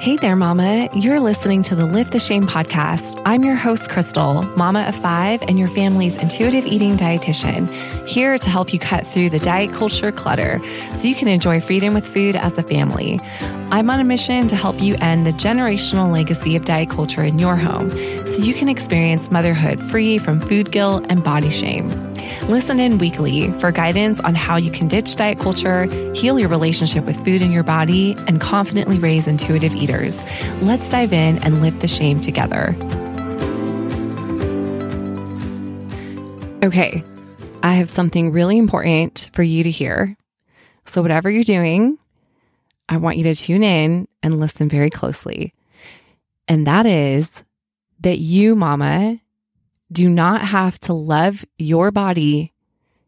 Hey there, Mama. You're listening to the Lift the Shame podcast. I'm your host, Crystal, mama of five, and your family's intuitive eating dietitian, here to help you cut through the diet culture clutter so you can enjoy freedom with food as a family. I'm on a mission to help you end the generational legacy of diet culture in your home so you can experience motherhood free from food guilt and body shame. Listen in weekly for guidance on how you can ditch diet culture, heal your relationship with food in your body, and confidently raise intuitive eaters. Let's dive in and lift the shame together. Okay, I have something really important for you to hear. So, whatever you're doing, I want you to tune in and listen very closely. And that is that you, mama, do not have to love your body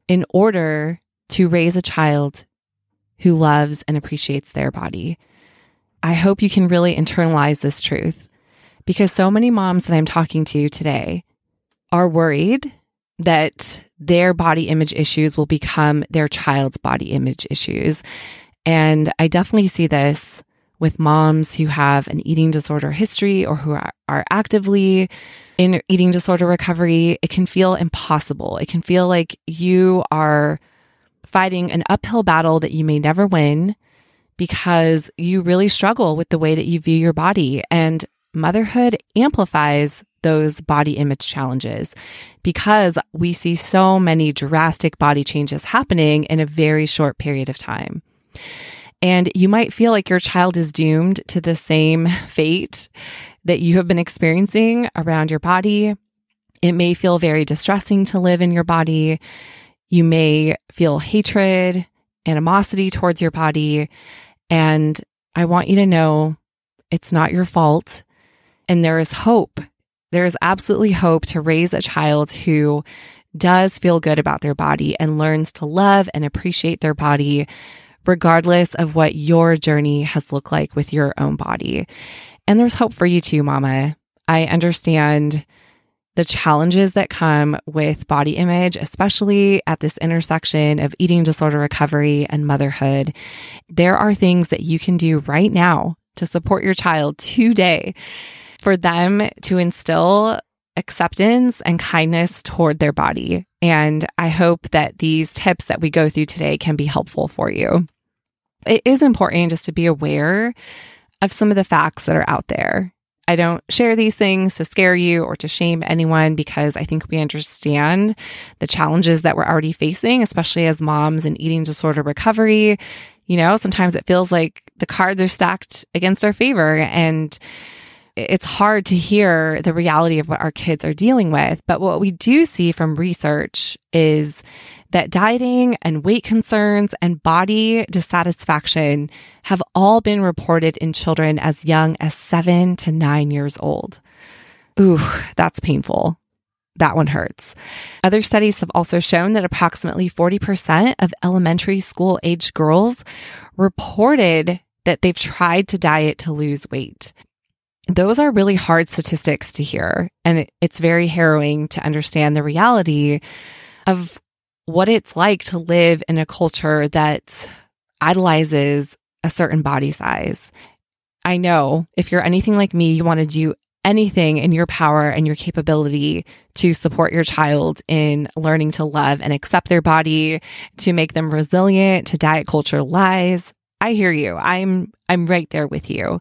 in order to raise a child who loves and appreciates their body. I hope you can really internalize this truth because so many moms that I'm talking to today are worried that their body image issues will become their child's body image issues. And I definitely see this with moms who have an eating disorder history or who are, are actively in eating disorder recovery, it can feel impossible. It can feel like you are fighting an uphill battle that you may never win because you really struggle with the way that you view your body. And motherhood amplifies those body image challenges because we see so many drastic body changes happening in a very short period of time. And you might feel like your child is doomed to the same fate that you have been experiencing around your body. It may feel very distressing to live in your body. You may feel hatred, animosity towards your body. And I want you to know it's not your fault. And there is hope. There is absolutely hope to raise a child who does feel good about their body and learns to love and appreciate their body, regardless of what your journey has looked like with your own body. And there's hope for you too, mama. I understand the challenges that come with body image, especially at this intersection of eating disorder recovery and motherhood. There are things that you can do right now to support your child today for them to instill acceptance and kindness toward their body. And I hope that these tips that we go through today can be helpful for you. It is important just to be aware of some of the facts that are out there. I don't share these things to scare you or to shame anyone because I think we understand the challenges that we're already facing, especially as moms in eating disorder recovery. You know, sometimes it feels like the cards are stacked against our favor and it's hard to hear the reality of what our kids are dealing with. But what we do see from research is that dieting and weight concerns and body dissatisfaction have all been reported in children as young as seven to nine years old. Ooh, that's painful. That one hurts. Other studies have also shown that approximately 40% of elementary school age girls reported that they've tried to diet to lose weight. Those are really hard statistics to hear. And it's very harrowing to understand the reality of what it's like to live in a culture that idolizes a certain body size. I know if you're anything like me, you want to do anything in your power and your capability to support your child in learning to love and accept their body, to make them resilient to diet culture lies. I hear you. I'm I'm right there with you.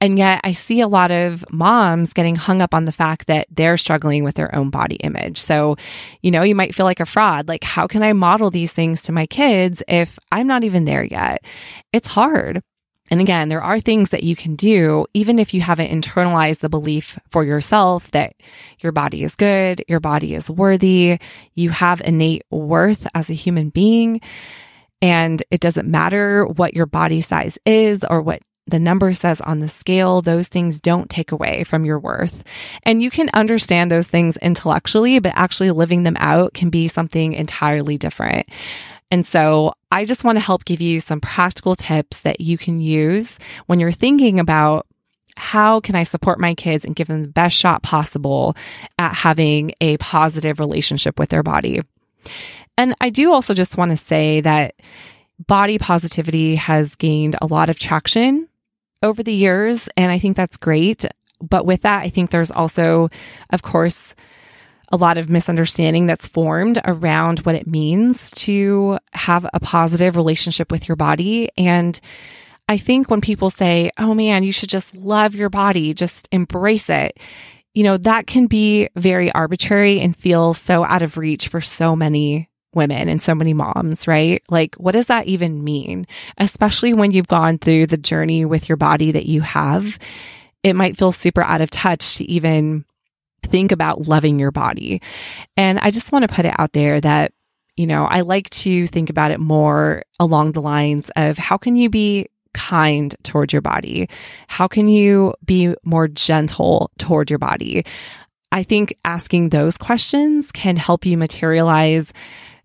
And yet I see a lot of moms getting hung up on the fact that they're struggling with their own body image. So, you know, you might feel like a fraud. Like, how can I model these things to my kids if I'm not even there yet? It's hard. And again, there are things that you can do, even if you haven't internalized the belief for yourself that your body is good, your body is worthy, you have innate worth as a human being. And it doesn't matter what your body size is or what the number says on the scale, those things don't take away from your worth. And you can understand those things intellectually, but actually living them out can be something entirely different. And so I just want to help give you some practical tips that you can use when you're thinking about how can I support my kids and give them the best shot possible at having a positive relationship with their body. And I do also just want to say that body positivity has gained a lot of traction over the years, and I think that's great. But with that, I think there's also, of course, a lot of misunderstanding that's formed around what it means to have a positive relationship with your body. And I think when people say, oh man, you should just love your body, just embrace it, you know, that can be very arbitrary and feel so out of reach for so many women and so many moms, right? Like, what does that even mean? Especially when you've gone through the journey with your body that you have, it might feel super out of touch to even think about loving your body. And I just want to put it out there that, you know, I like to think about it more along the lines of how can you be kind toward your body? How can you be more gentle toward your body? I think asking those questions can help you materialize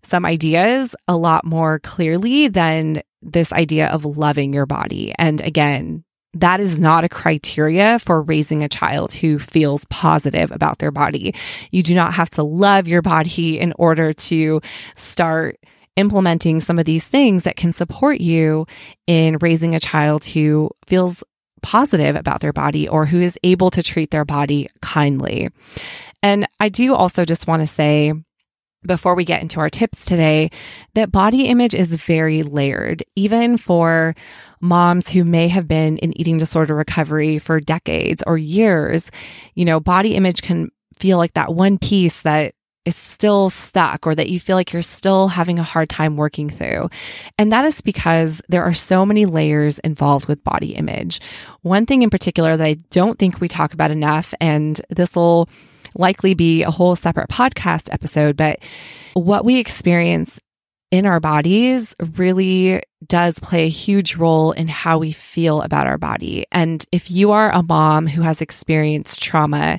some ideas a lot more clearly than this idea of loving your body. And again, that is not a criteria for raising a child who feels positive about their body. You do not have to love your body in order to start implementing some of these things that can support you in raising a child who feels positive about their body or who is able to treat their body kindly. And I do also just want to say, before we get into our tips today, that body image is very layered, even for moms who may have been in eating disorder recovery for decades or years. You know, body image can feel like that one piece that is still stuck or that you feel like you're still having a hard time working through. And that is because there are so many layers involved with body image. One thing in particular that I don't think we talk about enough, and this will likely be a whole separate podcast episode, but what we experience in our bodies really does play a huge role in how we feel about our body. And if you are a mom who has experienced trauma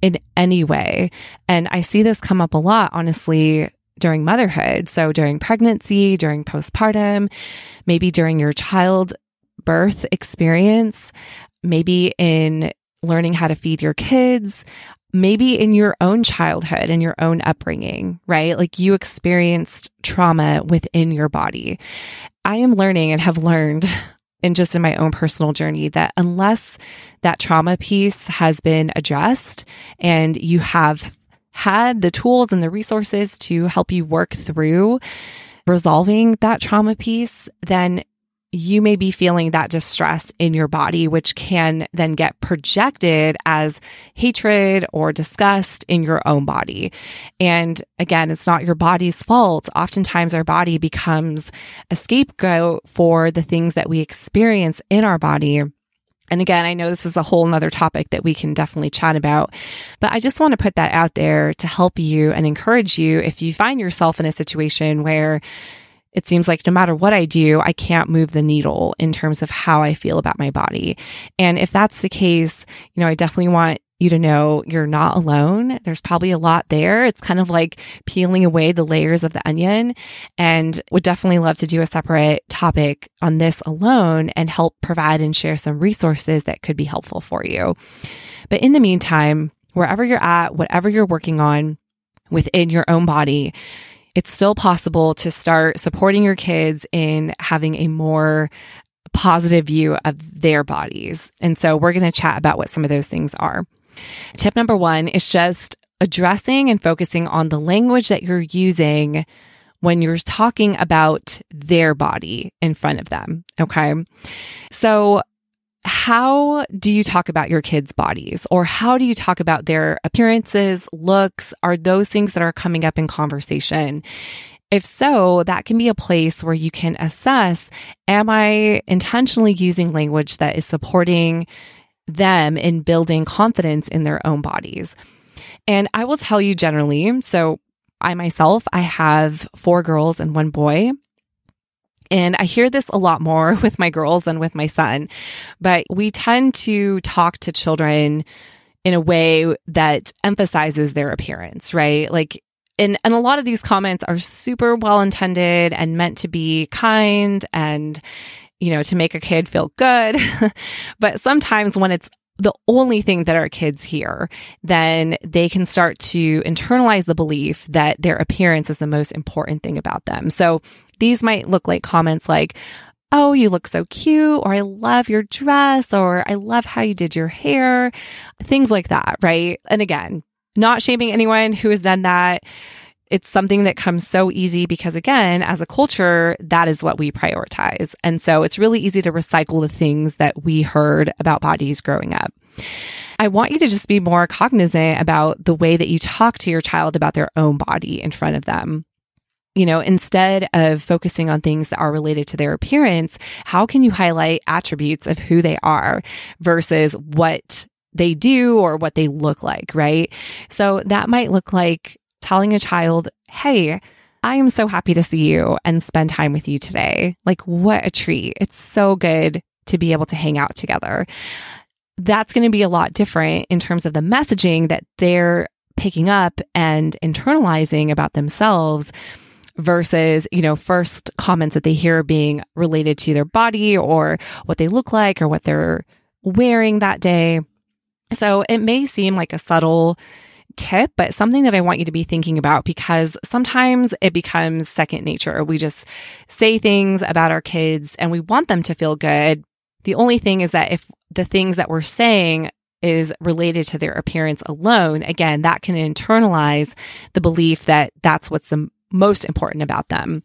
in any way, and I see this come up a lot, honestly, during motherhood. So during pregnancy, during postpartum, maybe during your child birth experience, maybe in learning how to feed your kids maybe in your own childhood and your own upbringing, right? Like you experienced trauma within your body. I am learning and have learned in just in my own personal journey that unless that trauma piece has been addressed and you have had the tools and the resources to help you work through resolving that trauma piece, then you may be feeling that distress in your body, which can then get projected as hatred or disgust in your own body. And again, it's not your body's fault. Oftentimes, our body becomes a scapegoat for the things that we experience in our body. And again, I know this is a whole nother topic that we can definitely chat about, but I just want to put that out there to help you and encourage you if you find yourself in a situation where it seems like no matter what I do, I can't move the needle in terms of how I feel about my body. And if that's the case, you know, I definitely want you to know you're not alone. There's probably a lot there. It's kind of like peeling away the layers of the onion and would definitely love to do a separate topic on this alone and help provide and share some resources that could be helpful for you. But in the meantime, wherever you're at, whatever you're working on within your own body, it's still possible to start supporting your kids in having a more positive view of their bodies. And so we're going to chat about what some of those things are. Tip number one is just addressing and focusing on the language that you're using when you're talking about their body in front of them. Okay. So how do you talk about your kids' bodies or how do you talk about their appearances, looks? Are those things that are coming up in conversation? If so, that can be a place where you can assess Am I intentionally using language that is supporting them in building confidence in their own bodies? And I will tell you generally, so I myself, I have four girls and one boy. And I hear this a lot more with my girls than with my son, but we tend to talk to children in a way that emphasizes their appearance, right? Like, and, and a lot of these comments are super well intended and meant to be kind and, you know, to make a kid feel good. but sometimes when it's the only thing that our kids hear, then they can start to internalize the belief that their appearance is the most important thing about them. So these might look like comments like, oh, you look so cute, or I love your dress, or I love how you did your hair, things like that, right? And again, not shaming anyone who has done that. It's something that comes so easy because, again, as a culture, that is what we prioritize. And so it's really easy to recycle the things that we heard about bodies growing up. I want you to just be more cognizant about the way that you talk to your child about their own body in front of them you know, instead of focusing on things that are related to their appearance, how can you highlight attributes of who they are versus what they do or what they look like, right? So that might look like telling a child, Hey, I am so happy to see you and spend time with you today. Like, what a treat. It's so good to be able to hang out together. That's going to be a lot different in terms of the messaging that they're picking up and internalizing about themselves versus, you know, first comments that they hear being related to their body or what they look like or what they're wearing that day. So it may seem like a subtle tip, but something that I want you to be thinking about because sometimes it becomes second nature. We just say things about our kids and we want them to feel good. The only thing is that if the things that we're saying is related to their appearance alone, again, that can internalize the belief that that's what's the most important about them.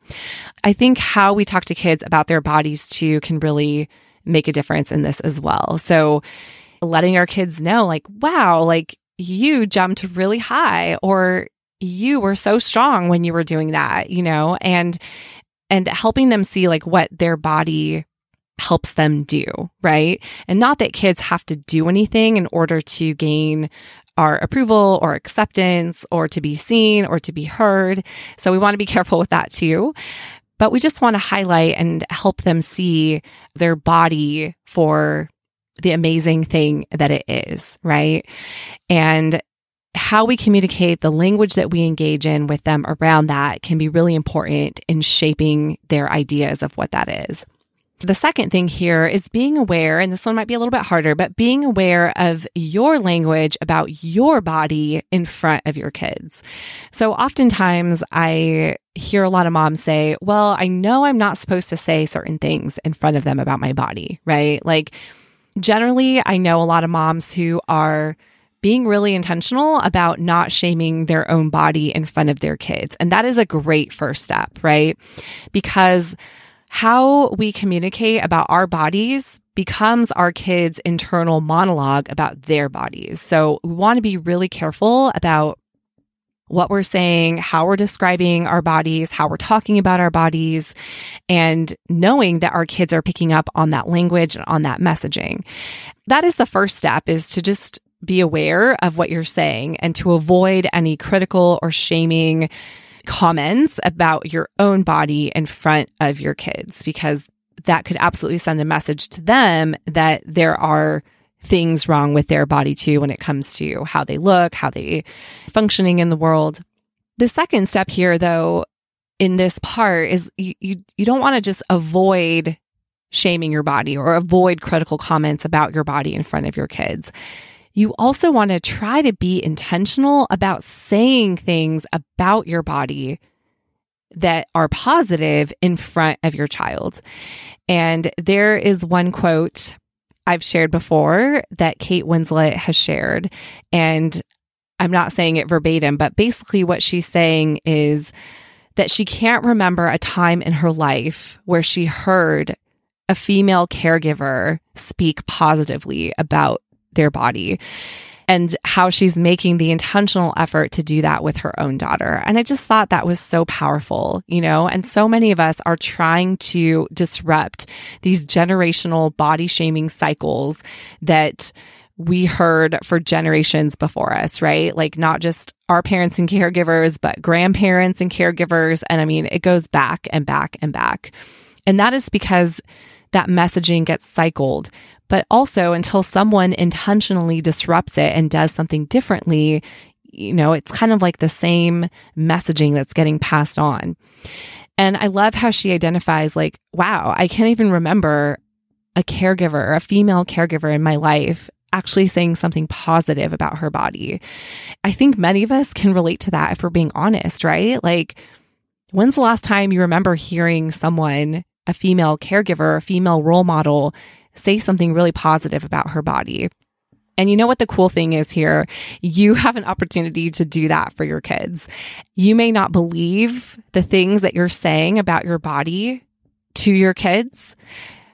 I think how we talk to kids about their bodies too can really make a difference in this as well. So letting our kids know like, wow, like you jumped really high or you were so strong when you were doing that, you know, and, and helping them see like what their body helps them do, right? And not that kids have to do anything in order to gain our approval or acceptance or to be seen or to be heard. So we want to be careful with that too. But we just want to highlight and help them see their body for the amazing thing that it is, right? And how we communicate, the language that we engage in with them around that can be really important in shaping their ideas of what that is. The second thing here is being aware, and this one might be a little bit harder, but being aware of your language about your body in front of your kids. So oftentimes I hear a lot of moms say, well, I know I'm not supposed to say certain things in front of them about my body, right? Like generally, I know a lot of moms who are being really intentional about not shaming their own body in front of their kids. And that is a great first step, right? Because how we communicate about our bodies becomes our kids' internal monologue about their bodies. So we want to be really careful about what we're saying, how we're describing our bodies, how we're talking about our bodies, and knowing that our kids are picking up on that language and on that messaging. That is the first step is to just be aware of what you're saying and to avoid any critical or shaming comments about your own body in front of your kids because that could absolutely send a message to them that there are things wrong with their body too when it comes to how they look, how they functioning in the world. The second step here though in this part is you you, you don't want to just avoid shaming your body or avoid critical comments about your body in front of your kids you also want to try to be intentional about saying things about your body that are positive in front of your child. And there is one quote I've shared before that Kate Winslet has shared. And I'm not saying it verbatim, but basically what she's saying is that she can't remember a time in her life where she heard a female caregiver speak positively about their body and how she's making the intentional effort to do that with her own daughter. And I just thought that was so powerful, you know, and so many of us are trying to disrupt these generational body shaming cycles that we heard for generations before us, right? Like not just our parents and caregivers, but grandparents and caregivers. And I mean, it goes back and back and back. And that is because that messaging gets cycled but also until someone intentionally disrupts it and does something differently, you know, it's kind of like the same messaging that's getting passed on. And I love how she identifies, like, wow, I can't even remember a caregiver, a female caregiver in my life actually saying something positive about her body. I think many of us can relate to that if we're being honest, right? Like, when's the last time you remember hearing someone a female caregiver, a female role model say something really positive about her body. And you know what the cool thing is here? You have an opportunity to do that for your kids. You may not believe the things that you're saying about your body to your kids.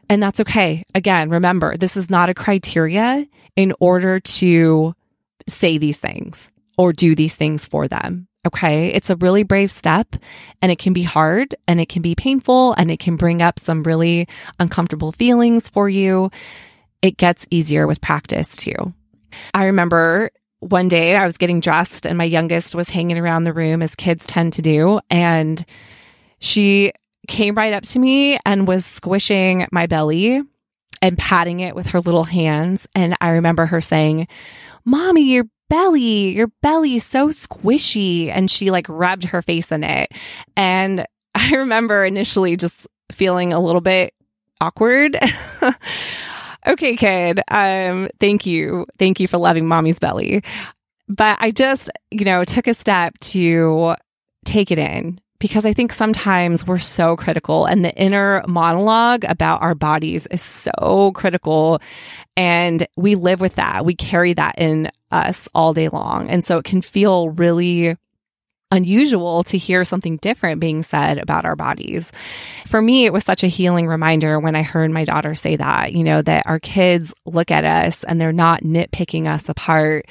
And that's okay. Again, remember, this is not a criteria in order to say these things or do these things for them. Okay. It's a really brave step and it can be hard and it can be painful and it can bring up some really uncomfortable feelings for you. It gets easier with practice too. I remember one day I was getting dressed and my youngest was hanging around the room as kids tend to do. And she came right up to me and was squishing my belly and patting it with her little hands. And I remember her saying, Mommy, your belly, your belly is so squishy. And she like rubbed her face in it. And I remember initially just feeling a little bit awkward. okay, kid. Um, thank you. Thank you for loving mommy's belly. But I just, you know, took a step to take it in because I think sometimes we're so critical and the inner monologue about our bodies is so critical. And we live with that. We carry that in us all day long. And so it can feel really unusual to hear something different being said about our bodies. For me, it was such a healing reminder when I heard my daughter say that, you know, that our kids look at us and they're not nitpicking us apart.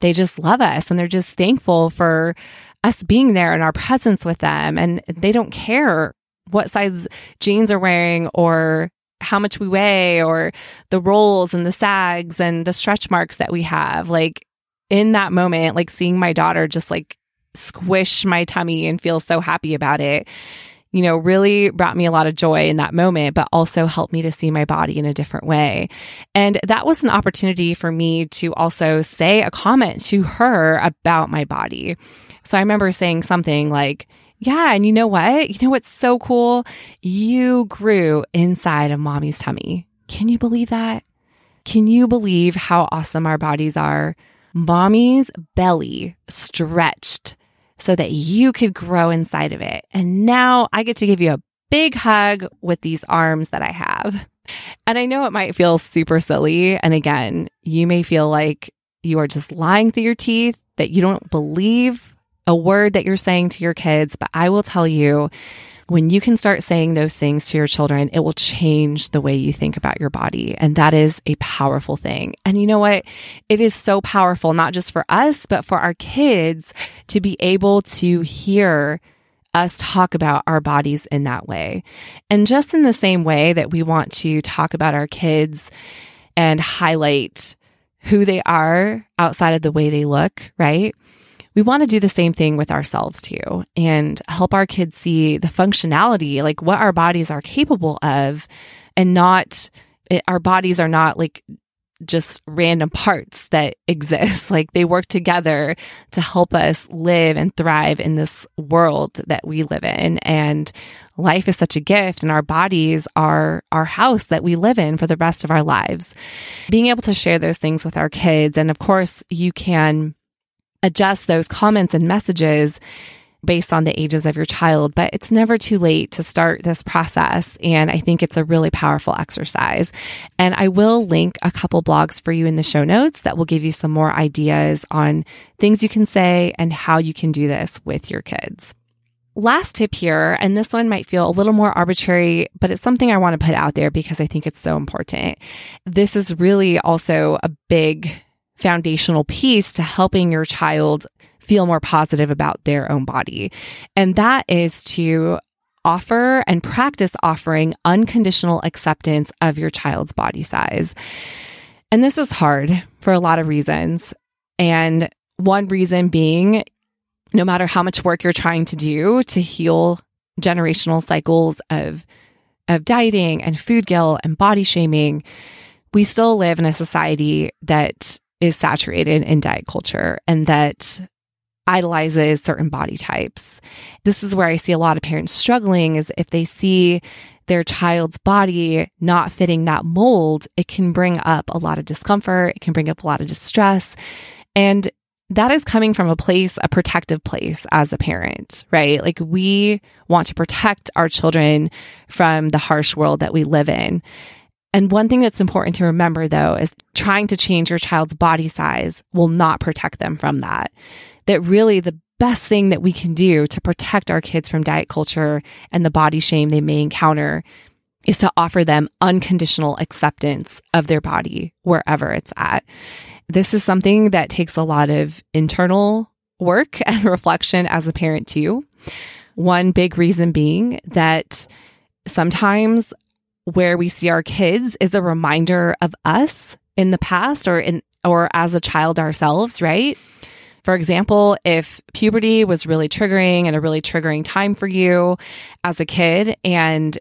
They just love us and they're just thankful for us being there and our presence with them. And they don't care what size jeans are wearing or how much we weigh or the rolls and the sags and the stretch marks that we have. Like in that moment, like seeing my daughter just like squish my tummy and feel so happy about it, you know, really brought me a lot of joy in that moment, but also helped me to see my body in a different way. And that was an opportunity for me to also say a comment to her about my body. So I remember saying something like, yeah, and you know what? You know what's so cool? You grew inside of mommy's tummy. Can you believe that? Can you believe how awesome our bodies are? Mommy's belly stretched so that you could grow inside of it. And now I get to give you a big hug with these arms that I have. And I know it might feel super silly. And again, you may feel like you are just lying through your teeth, that you don't believe a word that you're saying to your kids, but I will tell you, when you can start saying those things to your children, it will change the way you think about your body. And that is a powerful thing. And you know what? It is so powerful, not just for us, but for our kids to be able to hear us talk about our bodies in that way. And just in the same way that we want to talk about our kids and highlight who they are outside of the way they look, right? We want to do the same thing with ourselves too and help our kids see the functionality, like what our bodies are capable of, and not, it, our bodies are not like just random parts that exist. Like they work together to help us live and thrive in this world that we live in. And life is such a gift and our bodies are our house that we live in for the rest of our lives. Being able to share those things with our kids. And of course, you can adjust those comments and messages based on the ages of your child, but it's never too late to start this process. And I think it's a really powerful exercise. And I will link a couple blogs for you in the show notes that will give you some more ideas on things you can say and how you can do this with your kids. Last tip here, and this one might feel a little more arbitrary, but it's something I want to put out there because I think it's so important. This is really also a big foundational piece to helping your child feel more positive about their own body. And that is to offer and practice offering unconditional acceptance of your child's body size. And this is hard for a lot of reasons. And one reason being, no matter how much work you're trying to do to heal generational cycles of, of dieting and food guilt and body shaming, we still live in a society that is saturated in diet culture and that idolizes certain body types. This is where I see a lot of parents struggling is if they see their child's body not fitting that mold, it can bring up a lot of discomfort, it can bring up a lot of distress. And that is coming from a place, a protective place as a parent, right? Like we want to protect our children from the harsh world that we live in. And one thing that's important to remember though is trying to change your child's body size will not protect them from that. That really the best thing that we can do to protect our kids from diet culture and the body shame they may encounter is to offer them unconditional acceptance of their body wherever it's at. This is something that takes a lot of internal work and reflection as a parent, too. One big reason being that sometimes where we see our kids is a reminder of us in the past or in or as a child ourselves, right? For example, if puberty was really triggering and a really triggering time for you as a kid and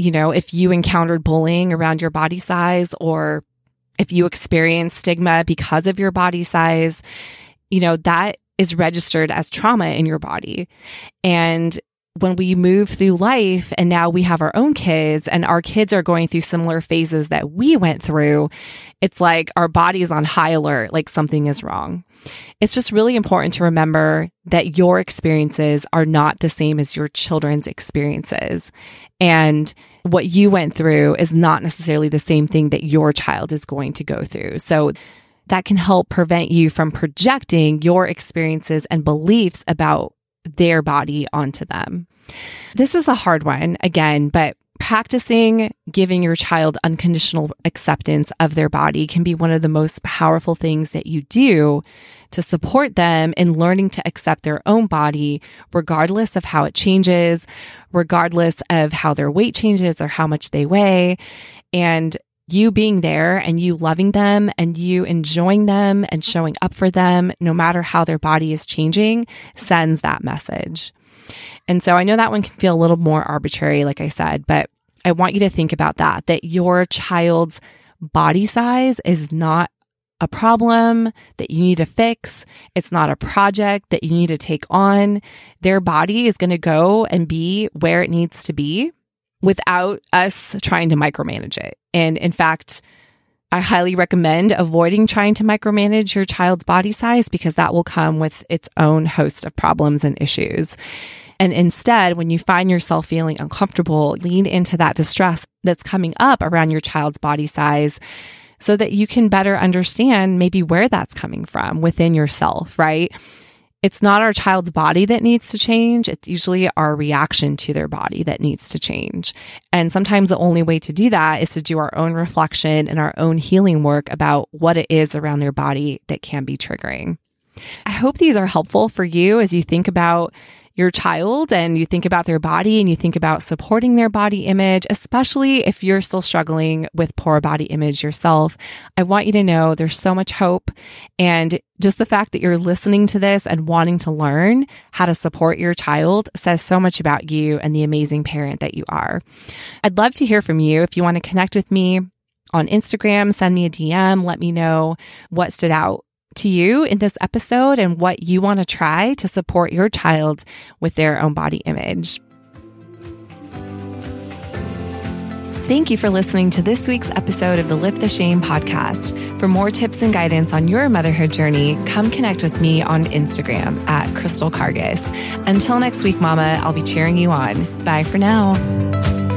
you know, if you encountered bullying around your body size or if you experience stigma because of your body size, you know, that is registered as trauma in your body. And when we move through life and now we have our own kids and our kids are going through similar phases that we went through, it's like our body is on high alert, like something is wrong. It's just really important to remember that your experiences are not the same as your children's experiences. And what you went through is not necessarily the same thing that your child is going to go through. So that can help prevent you from projecting your experiences and beliefs about their body onto them. This is a hard one again, but practicing giving your child unconditional acceptance of their body can be one of the most powerful things that you do to support them in learning to accept their own body, regardless of how it changes, regardless of how their weight changes or how much they weigh. And you being there and you loving them and you enjoying them and showing up for them, no matter how their body is changing, sends that message. And so I know that one can feel a little more arbitrary, like I said, but I want you to think about that, that your child's body size is not a problem that you need to fix. It's not a project that you need to take on. Their body is going to go and be where it needs to be without us trying to micromanage it. And in fact, I highly recommend avoiding trying to micromanage your child's body size because that will come with its own host of problems and issues. And instead, when you find yourself feeling uncomfortable, lean into that distress that's coming up around your child's body size so that you can better understand maybe where that's coming from within yourself, right? It's not our child's body that needs to change. It's usually our reaction to their body that needs to change. And sometimes the only way to do that is to do our own reflection and our own healing work about what it is around their body that can be triggering. I hope these are helpful for you as you think about your child and you think about their body and you think about supporting their body image, especially if you're still struggling with poor body image yourself, I want you to know there's so much hope. And just the fact that you're listening to this and wanting to learn how to support your child says so much about you and the amazing parent that you are. I'd love to hear from you. If you want to connect with me, on Instagram, send me a DM, let me know what stood out to you in this episode and what you want to try to support your child with their own body image. Thank you for listening to this week's episode of the Lift the Shame podcast. For more tips and guidance on your motherhood journey, come connect with me on Instagram at Crystal Karges. Until next week, Mama, I'll be cheering you on. Bye for now.